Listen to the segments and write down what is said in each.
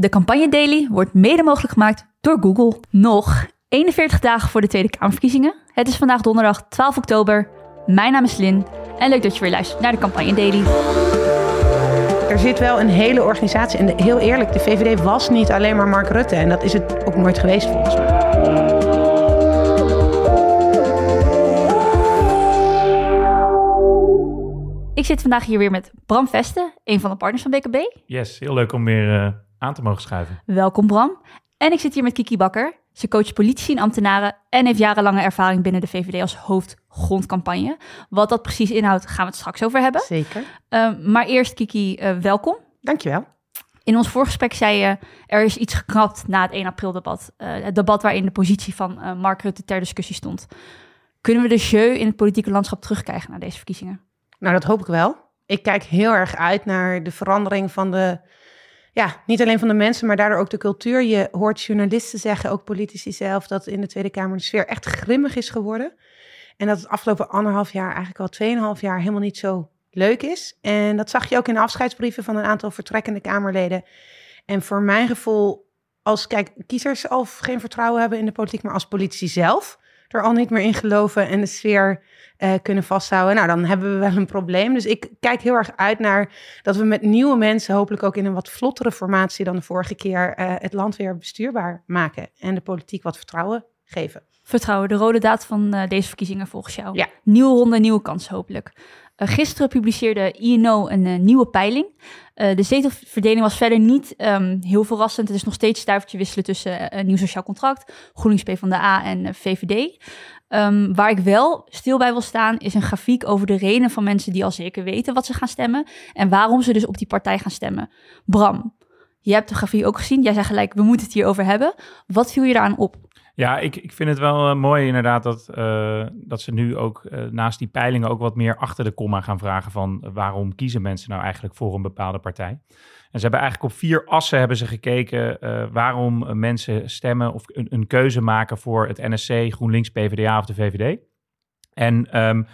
De campagne Daily wordt mede mogelijk gemaakt door Google. Nog 41 dagen voor de Tweede Kamerverkiezingen. Het is vandaag donderdag 12 oktober. Mijn naam is Lin en leuk dat je weer luistert naar de campagne Daily. Er zit wel een hele organisatie. En heel eerlijk, de VVD was niet alleen maar Mark Rutte. En dat is het ook nooit geweest volgens mij. Ik zit vandaag hier weer met Bram Vesten, een van de partners van BKB. Yes, heel leuk om weer uh, aan te mogen schuiven. Welkom Bram. En ik zit hier met Kiki Bakker. Ze coacht politici en ambtenaren en heeft jarenlange ervaring binnen de VVD als hoofdgrondcampagne. Wat dat precies inhoudt, gaan we het straks over hebben. Zeker. Uh, maar eerst Kiki, uh, welkom. Dankjewel. In ons voorgesprek zei je, er is iets geknapt na het 1 april debat. Uh, het debat waarin de positie van Mark Rutte ter discussie stond. Kunnen we de jeu in het politieke landschap terugkrijgen na deze verkiezingen? Nou, dat hoop ik wel. Ik kijk heel erg uit naar de verandering van de ja, niet alleen van de mensen, maar daardoor ook de cultuur. Je hoort journalisten zeggen, ook politici zelf, dat in de Tweede Kamer de sfeer echt grimmig is geworden. En dat het afgelopen anderhalf jaar, eigenlijk al tweeënhalf jaar, helemaal niet zo leuk is. En dat zag je ook in de afscheidsbrieven van een aantal vertrekkende Kamerleden. En voor mijn gevoel, als kijk, kiezers al geen vertrouwen hebben in de politiek, maar als politici zelf er al niet meer in geloven en de sfeer uh, kunnen vasthouden, nou dan hebben we wel een probleem. Dus ik kijk heel erg uit naar dat we met nieuwe mensen, hopelijk ook in een wat vlottere formatie dan de vorige keer, uh, het land weer bestuurbaar maken en de politiek wat vertrouwen geven. Vertrouwen, de rode daad van uh, deze verkiezingen volgens jou. Ja. Nieuwe ronde, nieuwe kans hopelijk. Uh, gisteren publiceerde INO een uh, nieuwe peiling. Uh, de zetelverdeling was verder niet um, heel verrassend. Het is nog steeds stuivertje wisselen tussen nieuw sociaal contract, GroenLinks PvdA en VVD. Um, waar ik wel stil bij wil staan, is een grafiek over de redenen van mensen die al zeker weten wat ze gaan stemmen en waarom ze dus op die partij gaan stemmen. Bram, je hebt de grafiek ook gezien. Jij zei gelijk, we moeten het hierover hebben. Wat viel je daaraan op? Ja, ik, ik vind het wel uh, mooi inderdaad dat, uh, dat ze nu ook uh, naast die peilingen ook wat meer achter de komma gaan vragen van waarom kiezen mensen nou eigenlijk voor een bepaalde partij. En ze hebben eigenlijk op vier assen hebben ze gekeken waarom mensen stemmen of een, een, keuze maken voor het NSC, GroenLinks, PvdA of de VVD. En um,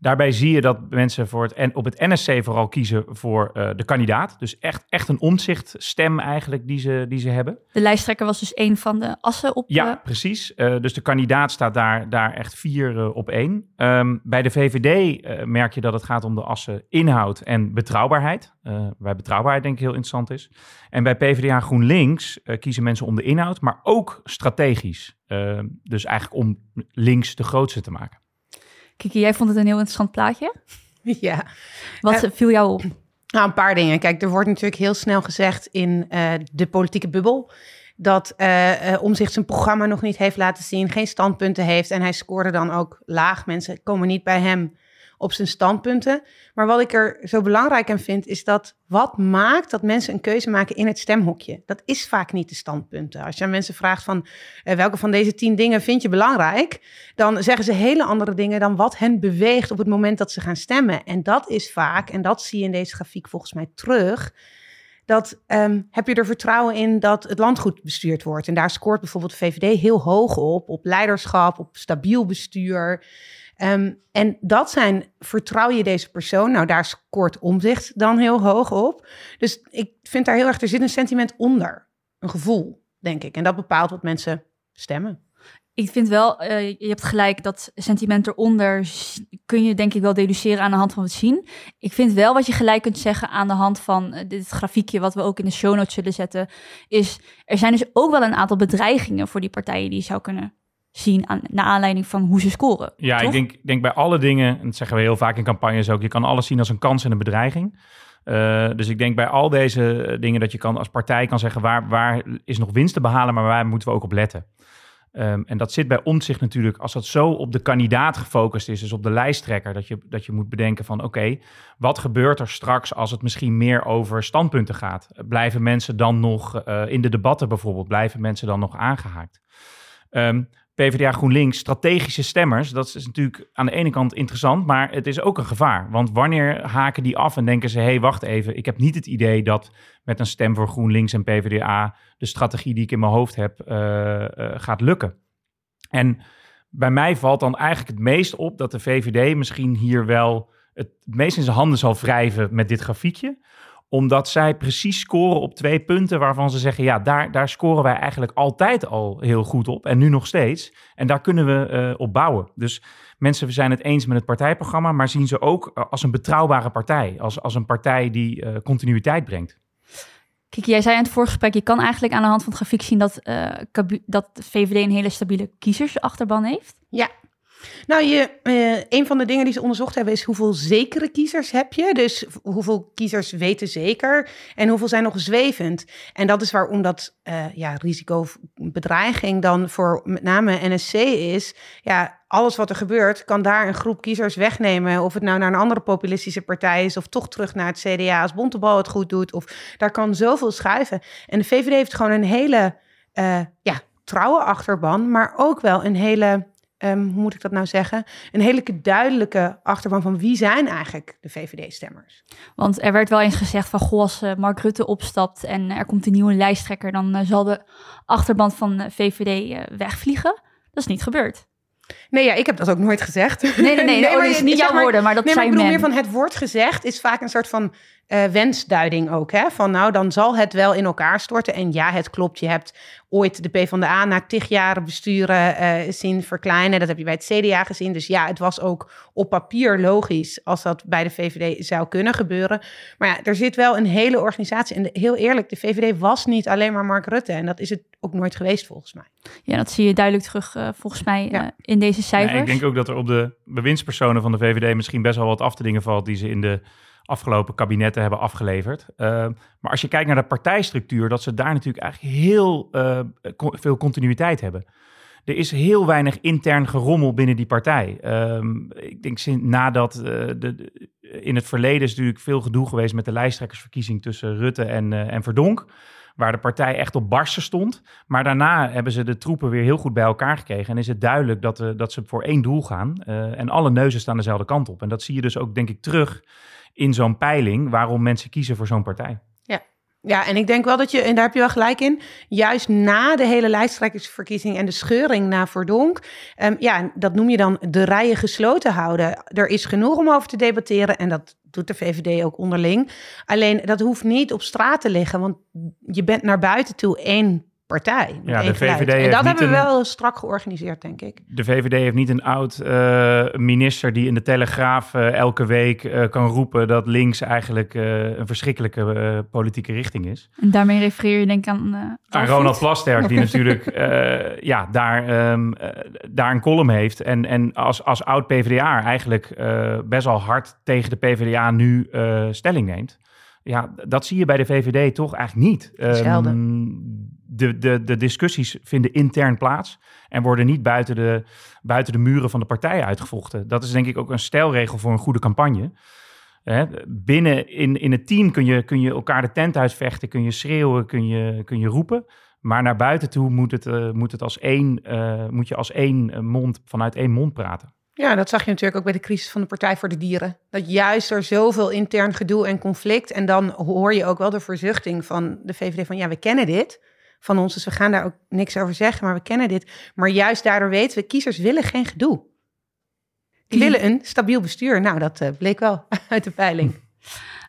Daarbij zie je dat mensen voor het, op het NSC vooral kiezen voor uh, de kandidaat. Dus echt, echt een omzichtstem eigenlijk die ze, die ze hebben. De lijsttrekker was dus één van de assen op... Ja, uh... precies. Uh, dus de kandidaat staat daar, daar echt vier op één. Um, bij de VVD merk je dat het gaat om de assen inhoud en betrouwbaarheid. bij betrouwbaarheid denk ik heel interessant is. En bij PvdA GroenLinks kiezen mensen om de inhoud, maar ook strategisch. Ehm, dus eigenlijk om links de grootste te maken. Kiki, jij vond het een heel interessant plaatje. Ja. Wat uh, viel jou op? Nou, een paar dingen. Kijk, er wordt natuurlijk heel snel gezegd in uh, de politieke bubbel dat uh, Omzicht zijn programma nog niet heeft laten zien, geen standpunten heeft en hij scoorde dan ook laag. Mensen komen niet bij hem op zijn standpunten. Maar wat ik er zo belangrijk aan vind, is dat wat maakt dat mensen een keuze maken in het stemhokje? Dat is vaak niet de standpunten. Als je aan mensen vraagt van uh, welke van deze tien dingen vind je belangrijk, dan zeggen ze hele andere dingen dan wat hen beweegt op het moment dat ze gaan stemmen. En dat is vaak, en dat zie je in deze grafiek volgens mij terug. Dat um, heb je er vertrouwen in dat het land goed bestuurd wordt. En daar scoort bijvoorbeeld de VVD heel hoog op, op leiderschap, op stabiel bestuur. Um, en dat zijn, vertrouw je deze persoon? Nou, daar scoort omzicht dan heel hoog op. Dus ik vind daar heel erg, er zit een sentiment onder. Een gevoel, denk ik. En dat bepaalt wat mensen stemmen. Ik vind wel, uh, je hebt gelijk, dat sentiment eronder kun je denk ik wel deduceren aan de hand van het zien. Ik vind wel wat je gelijk kunt zeggen aan de hand van uh, dit grafiekje, wat we ook in de show notes zullen zetten, is er zijn dus ook wel een aantal bedreigingen voor die partijen die je zou kunnen zien aan, naar aanleiding van hoe ze scoren. Ja, toch? ik denk, denk bij alle dingen, en dat zeggen we heel vaak in campagnes ook, je kan alles zien als een kans en een bedreiging. Uh, dus ik denk bij al deze dingen dat je kan als partij kan zeggen waar, waar is nog winst te behalen, maar waar moeten we ook op letten. Um, en dat zit bij omzicht natuurlijk, als dat zo op de kandidaat gefocust is, dus op de lijsttrekker, dat je, dat je moet bedenken van oké, okay, wat gebeurt er straks als het misschien meer over standpunten gaat? Blijven mensen dan nog uh, in de debatten bijvoorbeeld, blijven mensen dan nog aangehaakt? Um, PvdA GroenLinks, strategische stemmers, dat is natuurlijk aan de ene kant interessant, maar het is ook een gevaar. Want wanneer haken die af en denken ze, hé, hey, wacht even, ik heb niet het idee dat met een stem voor GroenLinks en PvdA de strategie die ik in mijn hoofd heb uh, uh, gaat lukken. En bij mij valt dan eigenlijk het meest op dat de VVD misschien hier wel het meest in zijn handen zal wrijven met dit grafiekje omdat zij precies scoren op twee punten waarvan ze zeggen: ja, daar, daar scoren wij eigenlijk altijd al heel goed op. En nu nog steeds. En daar kunnen we uh, op bouwen. Dus mensen zijn het eens met het partijprogramma, maar zien ze ook eh, als een betrouwbare partij. Als, als een partij die uh, continuïteit brengt. Kijk, jij zei in het vorige gesprek, je kan eigenlijk aan de hand van het grafiek zien dat, uh, dat de VVD een hele stabiele kiezersachterban heeft. Ja, nou, je, uh, een van de dingen die ze onderzocht hebben is hoeveel zekere kiezers heb je. Dus hoeveel kiezers weten zeker en hoeveel zijn nog zwevend. En dat is waarom dat uh, ja, risicobedreiging dan voor met name NSC is. Ja, alles wat er gebeurt kan daar een groep kiezers wegnemen. Of het nou naar een andere populistische partij is of toch terug naar het CDA als Bontebal het goed doet. Of daar kan zoveel schuiven. En de VVD heeft gewoon een hele uh, ja, trouwe achterban, maar ook wel een hele um, hoe moet ik dat nou zeggen, een hele duidelijke achterban van wie zijn eigenlijk de VVD-stemmers. Want er werd wel eens gezegd van, goh, als uh, Mark Rutte opstapt en er komt een nieuwe lijsttrekker, dan uh, zal de achterban van de VVD wegvliegen. Dat is niet gebeurd. Nee, ja, ik heb dat ook nooit gezegd. Nee, nee, nee, nee, nee oh, is niet jouw woorden, maar dat nee, maar ik bedoel men. meer van het woord gezegd is vaak een soort van uh, wensduiding ook. Hè? Van nou, dan zal het wel in elkaar storten. En ja, het klopt, je hebt ooit de PvdA na tig jaren besturen uh, zien verkleinen. Dat heb je bij het CDA gezien. Dus ja, het was ook op papier logisch als dat bij de VVD zou kunnen gebeuren. Maar ja, er zit wel een hele organisatie. En heel eerlijk, de VVD was niet alleen maar Mark Rutte. En dat is het ook nooit geweest volgens mij. Ja, dat zie je duidelijk terug uh, volgens mij ja. in deze cijfers. Ja, ik denk ook dat er op de bewindspersonen van de VVD misschien best wel wat af te dingen valt die ze in de afgelopen kabinetten hebben afgeleverd. Uh, maar als je kijkt naar de partijstructuur, dat ze daar natuurlijk eigenlijk heel uh, veel continuïteit hebben. Er is heel weinig intern gerommel binnen die partij. Um, ik denk nadat uh, de, in het verleden is natuurlijk veel gedoe geweest met de lijsttrekkersverkiezing tussen Rutte en, en Verdonk waar de partij echt op barsten stond. Maar daarna hebben ze de troepen weer heel goed bij elkaar gekregen. En is het duidelijk dat, uh, dat ze voor één doel gaan. Uh, en alle neuzen staan dezelfde kant op. En dat zie je dus ook, denk ik, terug in zo'n peiling waarom mensen kiezen voor zo'n partij. Ja. En ik denk wel dat je, en daar heb je wel gelijk in, juist na de hele lijsttrekkersverkiezing en de scheuring naar Verdonk, um, ja, dat noem je dan de rijen gesloten houden. Er is genoeg om over te debatteren en dat doet de VVD ook onderling. Alleen dat hoeft niet op straat te liggen, want je bent naar buiten toe één partij. Ja, de VVD en dat hebben we een, wel strak georganiseerd, denk ik. De VVD heeft niet een oud uh, minister die in de Telegraaf uh, elke week uh, kan roepen dat links eigenlijk een verschrikkelijke politieke richting is. En daarmee refereer je denk ik aan... aan Ronald Plasterk, die natuurlijk ja, daar, um, daar een column heeft. En, en als, als oud PvdA eigenlijk best wel hard tegen de PvdA nu stelling neemt. Ja, dat zie je bij de VVD toch eigenlijk niet. Um, de, de, de discussies vinden intern plaats en worden niet buiten de, buiten de muren van de partij uitgevochten. Dat is denk ik ook een stijlregel voor een goede campagne. Hè, binnen in, in het team kun je, kun je elkaar de tent uitvechten, kun je schreeuwen, kun je, kun je roepen. Maar naar buiten toe moet, het, uh, moet, het als één, uh, moet je als één mond, vanuit één mond praten. Ja, dat zag je natuurlijk ook bij de crisis van de Partij voor de Dieren. Dat juist er zoveel intern gedoe en conflict. En dan hoor je ook wel de verzuchting van de VVD van ja, we kennen dit van ons. Dus we gaan daar ook niks over zeggen, maar we kennen dit. Maar juist daardoor weten we, kiezers willen geen gedoe. Die willen een stabiel bestuur. Nou, dat uh, bleek wel uit de peiling.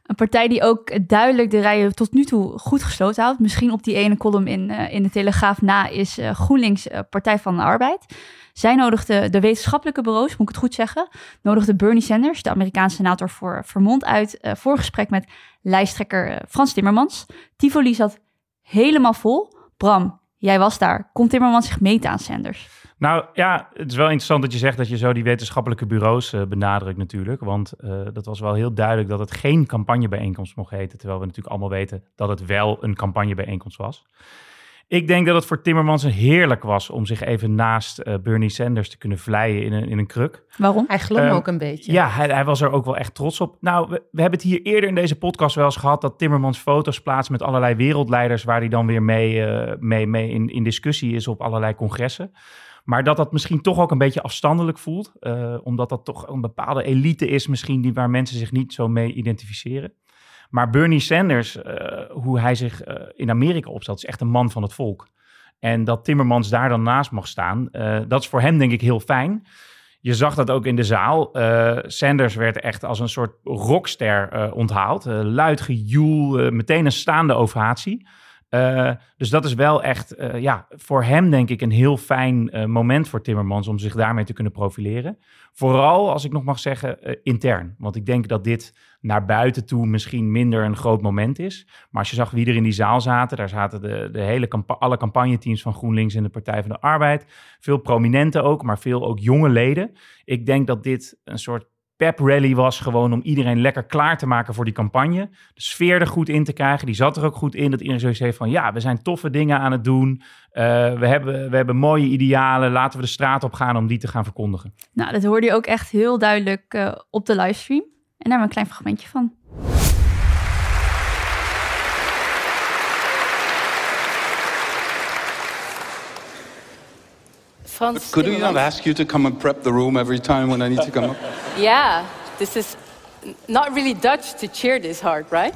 Een partij die ook duidelijk de rijen tot nu toe goed gesloten houdt. Misschien op die ene column in, uh, in de Telegraaf na is uh, GroenLinks Partij van de Arbeid. Zij nodigde de wetenschappelijke bureaus, moet ik het goed zeggen, nodigde Bernie Sanders, de Amerikaanse senator voor Vermont, uit voor gesprek met lijsttrekker Frans Timmermans. Tivoli zat helemaal vol. Bram, jij was daar. Komt Timmermans zich meten aan Sanders? Nou ja, het is wel interessant dat je zegt dat je zo die wetenschappelijke bureaus uh, benadrukt natuurlijk. Want uh, dat was wel heel duidelijk dat het geen campagnebijeenkomst mocht heten. Terwijl we natuurlijk allemaal weten dat het wel een campagnebijeenkomst was. Ik denk dat het voor Timmermans heerlijk was om zich even naast uh, Bernie Sanders te kunnen vlijen in een, in een kruk. Waarom? Hij glom uh, ook een beetje. Ja, hij, hij, was er ook wel echt trots op. Nou, we, we, hebben het hier eerder in deze podcast wel eens gehad dat Timmermans foto's plaatst met allerlei wereldleiders waar hij dan weer mee, uh, mee, mee in, in discussie is op allerlei congressen. Maar dat dat misschien toch ook een beetje afstandelijk voelt, omdat dat toch een bepaalde elite is misschien die, waar mensen zich niet zo mee identificeren. Maar Bernie Sanders, uh, hoe hij zich uh, in Amerika opstelt, is echt een man van het volk. En dat Timmermans daar dan naast mag staan, uh, dat is voor hem denk ik heel fijn. je zag dat ook in de zaal. Sanders werd echt als een soort rockster onthaald. Uh, luid gejoel, meteen een staande ovatie. Dus dat is wel echt ja, voor hem denk ik een heel fijn moment voor Timmermans om zich daarmee te kunnen profileren. Vooral, als ik nog mag zeggen, intern. Want ik denk dat dit naar buiten toe misschien minder een groot moment is. Maar als je zag wie er in die zaal zaten, daar zaten de, de hele alle campagneteams van GroenLinks en de Partij van de Arbeid. Veel prominenten ook, maar veel ook jonge leden. Ik denk dat dit een soort pep rally was gewoon om iedereen lekker klaar te maken voor die campagne. De sfeer er goed in te krijgen. Die zat er ook goed in dat iedereen zoiets heeft van ja, we zijn toffe dingen aan het doen. Uh, we, hebben, we hebben mooie idealen. Laten we de straat op gaan om die te gaan verkondigen. Nou, dat hoorde je ook echt heel duidelijk uh, op de livestream. En daar hebben we een klein fragmentje van. Frans Could we not ask you to come and prep the room every time when I need to come up? Yeah, this is not really Dutch to cheer this hard, right?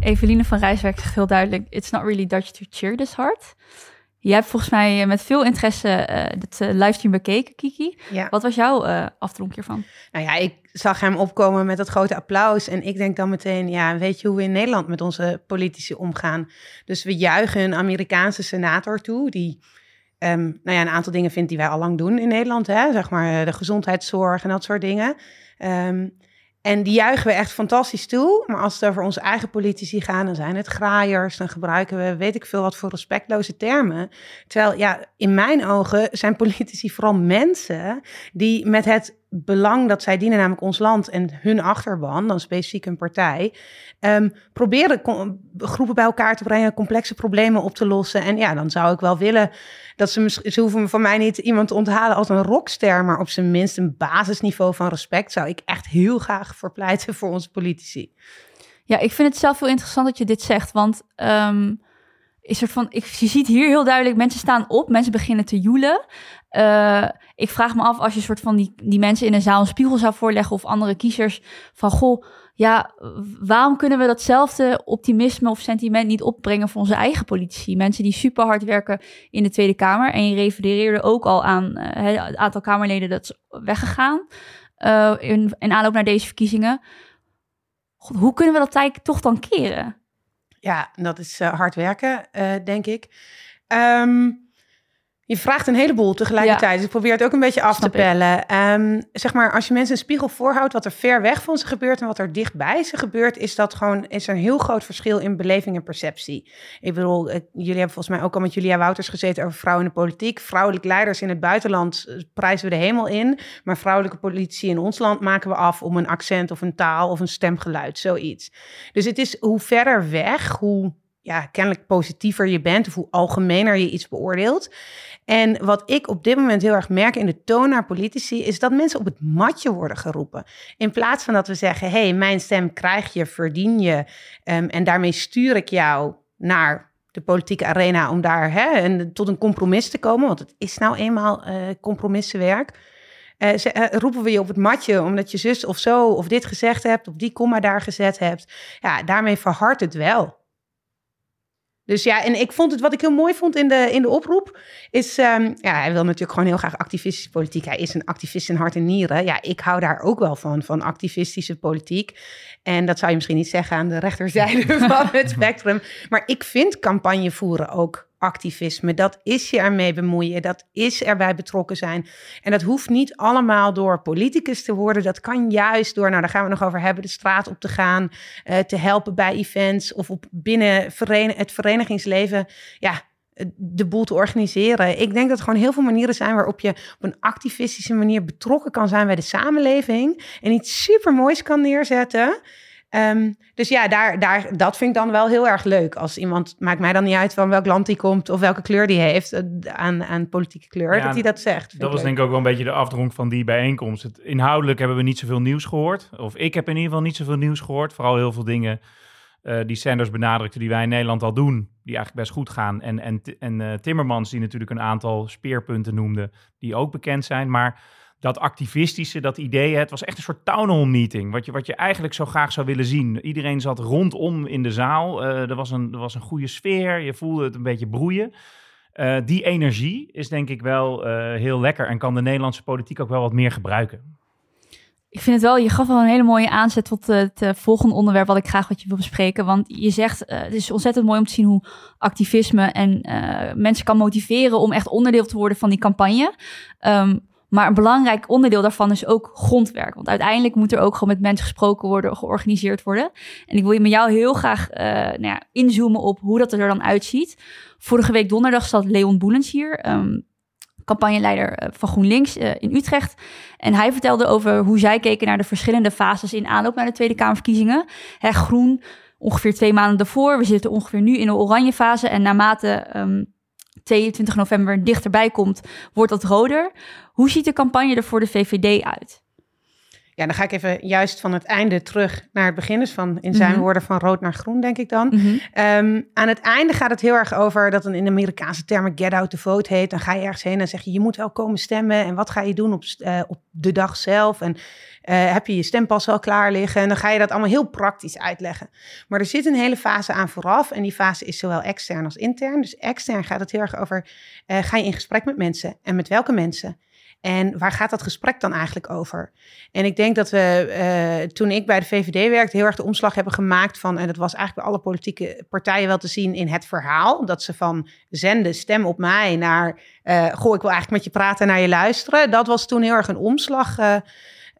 Eveline van Rijswijk zegt heel duidelijk: It's not really Dutch to cheer this hard. Jij hebt volgens mij met veel interesse uh, het uh, livestream bekeken, Kiki. Ja. Wat was jouw uh, afdronk hiervan? Nou ja, ik zag hem opkomen met dat grote applaus. En ik denk dan meteen, ja, weet je hoe we in Nederland met onze politici omgaan? Dus we juichen een Amerikaanse senator toe, die um, nou ja, een aantal dingen vindt die wij al lang doen in Nederland. Hè? Zeg maar de gezondheidszorg en dat soort dingen. Um, en die juichen we echt fantastisch toe. Maar als het over onze eigen politici gaan, dan zijn het graaiers. Dan gebruiken we weet ik veel wat voor respectloze termen. Terwijl, ja, in mijn ogen zijn politici vooral mensen die met het belang dat zij dienen, namelijk ons land en hun achterban, dan specifiek een partij, um, proberen groepen bij elkaar te brengen, complexe problemen op te lossen. En ja, dan zou ik wel willen dat ze, ze hoeven van mij niet iemand te onthalen als een rockster, maar op zijn minst een basisniveau van respect zou ik echt heel graag verpleiten voor onze politici. Ja, ik vind het zelf heel interessant dat je dit zegt, want um, is er van, ik, je ziet hier heel duidelijk, mensen staan op, mensen beginnen te joelen. Uh, ik vraag me af als je soort van die, die mensen in een zaal een spiegel zou voorleggen of andere kiezers van goh, ja, waarom kunnen we datzelfde optimisme of sentiment niet opbrengen voor onze eigen politici? Mensen die super hard werken in de Tweede Kamer. En je refereerde ook al aan uh, het aantal Kamerleden dat is weggegaan uh, in, in aanloop naar deze verkiezingen. Hoe kunnen we dat eigenlijk toch dan keren? Ja, dat is uh, hard werken, denk ik. Um, je vraagt een heleboel tegelijkertijd. Dus ik probeer het ook een beetje af te pellen. Um, zeg maar, als je mensen een spiegel voorhoudt wat er ver weg van ze gebeurt en wat er dichtbij ze gebeurt, is dat gewoon is er een heel groot verschil in beleving en perceptie. Ik bedoel, jullie hebben volgens mij ook al met Julia Wouters gezeten over vrouwen in de politiek. Vrouwelijke leiders in het buitenland eh, prijzen we de hemel in. Maar vrouwelijke politici in ons land maken we af om een accent of een taal of een stemgeluid, zoiets. Dus het is hoe verder weg, hoe ja, kennelijk positiever je bent of hoe algemener je iets beoordeelt. En wat ik op dit moment heel erg merk in de toon naar politici, is dat mensen op het matje worden geroepen. In plaats van dat we zeggen: hé, hey, mijn stem krijg je, verdien je. Um, en daarmee stuur ik jou naar de politieke arena om daar hè, en, tot een compromis te komen. Want het is nou eenmaal uh, compromissenwerk. Uh, ze, uh, roepen we je op het matje omdat je zus of zo of dit gezegd hebt, of die komma daar gezet hebt. Ja, daarmee verhardt het wel. Dus ja, en ik vond het, wat ik heel mooi vond in de, in de oproep, is, um, ja, hij wil natuurlijk gewoon heel graag activistische politiek. Hij is een activist in hart en nieren. Ja, ik hou daar ook wel van, van activistische politiek. En dat zou je misschien niet zeggen aan de rechterzijde van het spectrum. Maar ik vind campagne voeren ook activisme. Dat is je ermee bemoeien. Dat is erbij betrokken zijn. En dat hoeft niet allemaal door politicus te worden. Dat kan juist door, nou daar gaan we nog over hebben, de straat op te gaan, uh, te helpen bij events of op binnen veren het verenigingsleven. Ja, de boel te organiseren. Ik denk dat er gewoon heel veel manieren zijn waarop je op een activistische manier betrokken kan zijn bij de samenleving en iets super moois kan neerzetten. Um, dus ja, daar, daar, dat vind ik dan wel heel erg leuk. Als iemand, maakt mij dan niet uit van welk land hij komt of welke kleur die heeft, eh, aan, aan politieke kleur, dat hij dat zegt. Dat was denk ik ook wel een beetje de afdronk van die bijeenkomst. Het, inhoudelijk hebben we niet zoveel nieuws gehoord. Of ik heb in ieder geval niet zoveel nieuws gehoord. Vooral heel veel dingen uh, die Sanders benadrukte, die wij in Nederland al doen, die eigenlijk best goed gaan. En, en, en uh, Timmermans, die natuurlijk een aantal speerpunten noemde, die ook bekend zijn. Maar dat activistische, dat idee, het was echt een soort town hall meeting. Wat je, wat je eigenlijk zo graag zou willen zien. Iedereen zat rondom in de zaal. Uh, er, was een, er was een goede sfeer. Je voelde het een beetje broeien. Eh, die energie is denk ik wel eh, heel lekker en kan de Nederlandse politiek ook wel wat meer gebruiken. Ik vind het wel, je gaf wel een hele mooie aanzet tot het volgende onderwerp wat ik graag wat je wil bespreken. Want je zegt, het is ontzettend mooi om te zien hoe activisme en mensen kan motiveren om echt onderdeel te worden van die campagne. Ehm, maar een belangrijk onderdeel daarvan is ook grondwerk. Want uiteindelijk moet er ook gewoon met mensen gesproken worden, georganiseerd worden. En ik wil je met jou heel graag eh, nou ja, inzoomen op hoe dat er dan uitziet. Vorige week donderdag zat Leon Boelens hier, ehm, campagneleider eh, van GroenLinks eh, in Utrecht. En hij vertelde over hoe zij keken naar de verschillende fases in aanloop naar de Tweede Kamerverkiezingen. Hè, groen ongeveer twee maanden daarvoor. We zitten ongeveer nu in de oranje fase. En naarmate ehm 22 november dichterbij komt, wordt dat roder. Hoe ziet de campagne er voor de VVD uit? Ja, dan ga ik even juist van het einde terug naar het begin. Dus van in zijn Mhm. woorden van rood naar groen, denk ik dan. Ehm, aan het einde gaat het heel erg over dat een in de Amerikaanse termen get out the vote heet. Dan ga je ergens heen en zeg je, je moet wel komen stemmen. En wat ga je doen op, eh, op de dag zelf? En eh, heb je je stempas al klaar liggen? En dan ga je dat allemaal heel praktisch uitleggen. Maar er zit een hele fase aan vooraf. En die fase is zowel extern als intern. Dus extern gaat het heel erg over, eh, ga je in gesprek met mensen? En met welke mensen? En waar gaat dat gesprek dan eigenlijk over? En ik denk dat we, eh, toen ik bij de VVD werkte, heel erg de omslag hebben gemaakt van, en dat was eigenlijk bij alle politieke partijen wel te zien in het verhaal, dat ze van zenden, stem op mij, naar, eh goh, ik wil eigenlijk met je praten, naar je luisteren. Dat was toen heel erg een omslag.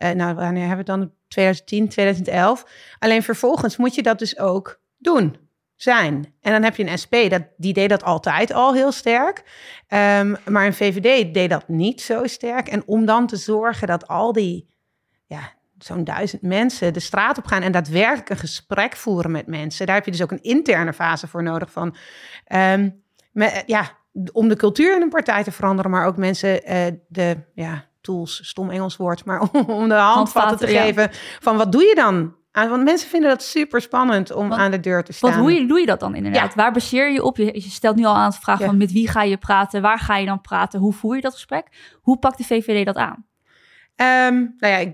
Eh, nou, wanneer hebben we het dan? 2010, 2011. Alleen vervolgens moet je dat dus ook doen zijn. En dan heb je een SP, dat, die deed dat altijd al heel sterk. Ehm, maar een VVD deed dat niet zo sterk. En om dan te zorgen dat al die, ja, zo'n duizend mensen de straat op gaan en daadwerkelijk een gesprek voeren met mensen. Daar heb je dus ook een interne fase voor nodig van, ehm, ja, om de cultuur in een partij te veranderen, maar ook mensen eh, de, ja, tools, stom Engels woord, maar om, de handvatten te ja. geven van wat doe je dan? aan? Want mensen vinden dat super spannend om Want- aan de deur te staan. Want hoe doe je dat dan inderdaad? Ja. Waar baseer je op? Je, je stelt nu al aan het vragen Ja. van met wie ga je praten? Waar ga je dan praten? Hoe voer je dat gesprek? Hoe pakt de VVD dat aan? Ehm, nou ja, ik,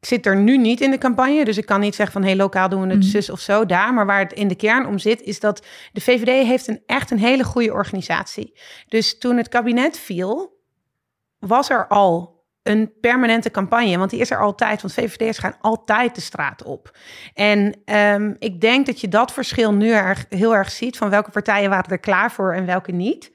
ik zit er nu niet in de campagne, dus ik kan niet zeggen van hey, lokaal doen we het Mhm. zus of zo daar. Maar waar het in de kern om zit, is dat de VVD heeft een echt een hele goede organisatie. Dus toen het kabinet viel, was er al een permanente campagne, want die is er altijd. Want VVD'ers gaan altijd de straat op. En ehm, ik denk dat je dat verschil nu erg, heel erg ziet van welke partijen waren er klaar voor en welke niet.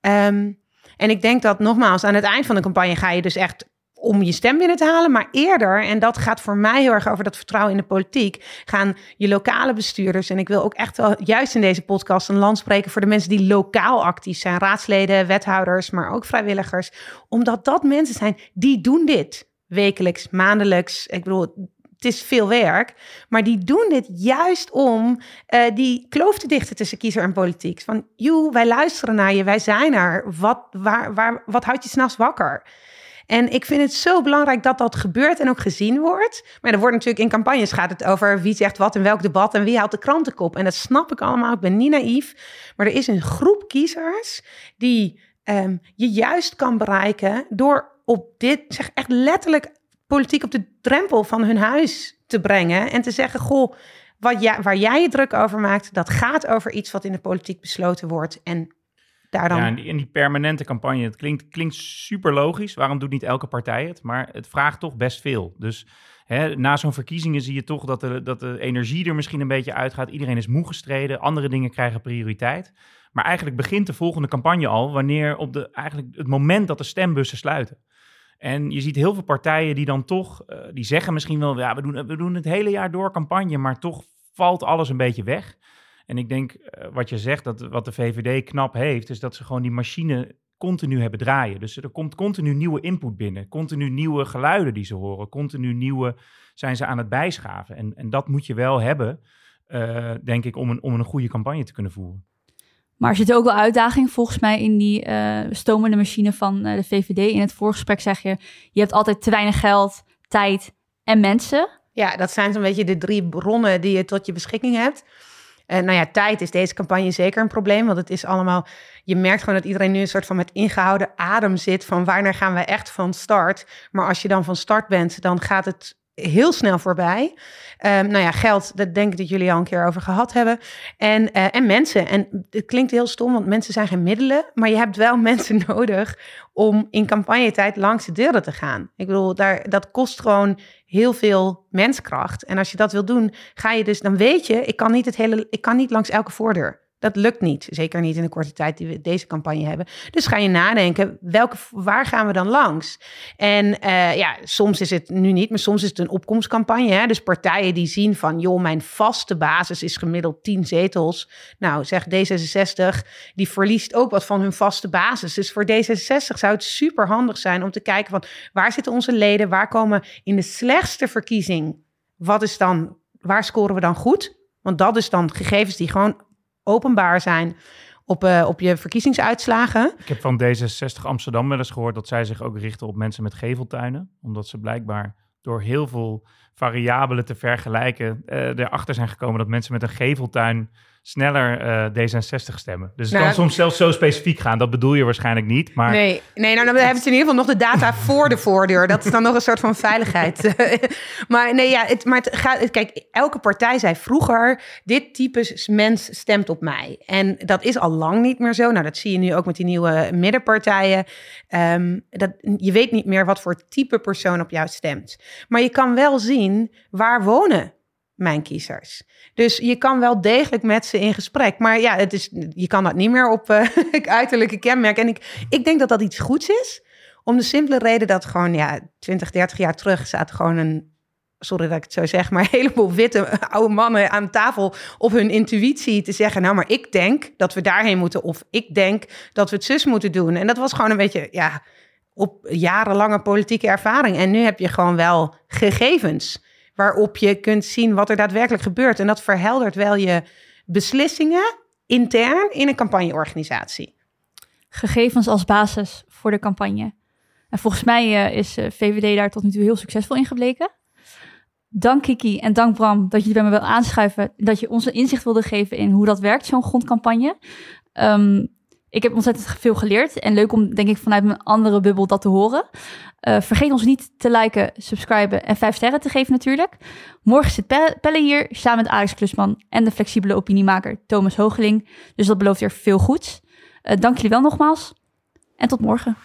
Ehm, en ik denk dat nogmaals, aan het eind van de campagne ga je dus echt om je stem binnen te halen. Maar eerder, en dat gaat voor mij heel erg over dat vertrouwen in de politiek, gaan je lokale bestuurders. En ik wil ook echt wel juist in deze podcast een land spreken voor de mensen die lokaal actief zijn. Raadsleden, wethouders, maar ook vrijwilligers. Omdat dat mensen zijn die doen dit wekelijks, maandelijks. Ik bedoel, het is veel werk. Maar die doen dit juist om eh, die kloof te dichten tussen kiezer en politiek. Van, joh, wij luisteren naar je, wij zijn er. Wat, waar, waar, wat houdt je s'nachts wakker? En ik vind het zo belangrijk dat dat gebeurt en ook gezien wordt. Maar er wordt natuurlijk in campagnes gaat het over wie zegt wat in welk debat en wie haalt de krantenkop. En dat snap ik allemaal. Ik ben niet naïef. Maar er is een groep kiezers die ehm, je juist kan bereiken door op dit, zeg echt letterlijk politiek op de drempel van hun huis te brengen en te zeggen: Goh, wat waar jij je druk over maakt, dat gaat over iets wat in de politiek besloten wordt. En daar. Ja, en die permanente campagne, het klinkt, klinkt super logisch. Waarom doet niet elke partij het? Maar het vraagt toch best veel. Dus hè, na zo'n verkiezingen zie je toch dat de, dat de energie er misschien een beetje uitgaat. Iedereen is moe gestreden, andere dingen krijgen prioriteit. Maar eigenlijk begint de volgende campagne al wanneer op de, eigenlijk het moment dat de stembussen sluiten. En je ziet heel veel partijen die dan toch, eh, die zeggen misschien wel, ja, we doen, we doen het hele jaar door campagne, maar toch valt alles een beetje weg. En ik denk, eh, wat je zegt, dat wat de VVD knap heeft, is dat ze gewoon die machine continu hebben draaien. Dus er komt continu nieuwe input binnen, continu nieuwe geluiden die ze horen, continu nieuwe zijn ze aan het bijschaven. En, en dat moet je wel hebben, eh, denk ik, om een, om een goede campagne te kunnen voeren. Maar er zit ook wel uitdaging volgens mij in die eh, stomende machine van eh, de VVD. In het voorgesprek zeg je, je hebt altijd te weinig geld, tijd en mensen. Ja, dat zijn zo'n beetje de drie bronnen die je tot je beschikking hebt. En nou ja, tijd is deze campagne zeker een probleem. Want het is allemaal. Je merkt gewoon dat iedereen nu een soort van met ingehouden adem zit. Van wanneer gaan we echt van start? Maar als je dan van start bent, dan gaat het heel snel voorbij. Um, nou ja, geld, dat denk ik dat jullie al een keer over gehad hebben. En, uh, en mensen. En het klinkt heel stom, want mensen zijn geen middelen. Maar je hebt wel mensen nodig om in campagnetijd langs de deuren te gaan. Ik bedoel, daar, dat kost gewoon heel veel menskracht. En als je dat wil doen, ga je dus, dan weet je, ik kan niet, het hele, ik kan niet langs elke voordeur. Dat lukt niet. Zeker niet in de korte tijd die we deze campagne hebben. Dus ga je nadenken, welke, waar gaan we dan langs? En uh, ja, soms is het nu niet, maar soms is het een opkomstcampagne. Hè? Dus partijen die zien van, joh, mijn vaste basis is gemiddeld 10 zetels. Nou, zeg D66, die verliest ook wat van hun vaste basis. Dus voor D66 zou het super handig zijn om te kijken van, waar zitten onze leden? Waar komen in de slechtste verkiezing? Wat is dan, waar scoren we dan goed? Want dat is dan gegevens die gewoon openbaar zijn op, uh, op je verkiezingsuitslagen. Ik heb van D66 Amsterdam wel eens gehoord dat zij zich ook richten op mensen met geveltuinen. Omdat ze blijkbaar door heel veel variabelen te vergelijken uh, erachter zijn gekomen dat mensen met een geveltuin sneller uh, D66 stemmen. Dus het nou, kan soms zelfs zo specifiek gaan. Dat bedoel je waarschijnlijk niet. Maar... Nee, nee nou, dan hebben ze in ieder geval nog de data voor de voordeur. Dat is dan nog een soort van veiligheid. maar nee, ja, het, maar het gaat. Kijk, elke partij zei vroeger: dit type mens stemt op mij. En dat is al lang niet meer zo. Nou, dat zie je nu ook met die nieuwe middenpartijen. Um, dat, je weet niet meer wat voor type persoon op jou stemt. Maar je kan wel zien waar wonen mijn kiezers. Dus je kan wel degelijk met ze in gesprek. Maar ja, het is, je kan dat niet meer op uh, uiterlijke kenmerken. En ik, ik denk dat dat iets goeds is. Om de simpele reden dat gewoon, ja, 20, 30 jaar terug staat gewoon een, sorry dat ik het zo zeg, maar een heleboel witte oude mannen aan tafel op hun intuïtie te zeggen, nou, maar ik denk dat we daarheen moeten. Of ik denk dat we het zus moeten doen. En dat was gewoon een beetje, ja, op jarenlange politieke ervaring. En nu heb je gewoon wel gegevens waarop je kunt zien wat er daadwerkelijk gebeurt. En dat verheldert wel je beslissingen intern in een campagneorganisatie. Gegevens als basis voor de campagne. En volgens mij uh, is eh, VVD daar tot nu toe heel succesvol in gebleken. Dank Kiki en dank Bram dat je bij me wil aanschuiven. Dat je ons inzicht wilde geven in hoe dat werkt, zo'n grondcampagne. Um, ik heb ontzettend veel geleerd. En leuk om, denk ik, vanuit mijn andere bubbel dat te horen. Uh, vergeet ons niet te liken, subscriben en vijf sterren te geven natuurlijk. Morgen zit Pelle hier, samen met Alex Klusman en de flexibele opiniemaker Thomas Hoogeling. Dus dat belooft weer veel goeds. Uh, dank jullie wel nogmaals en tot morgen.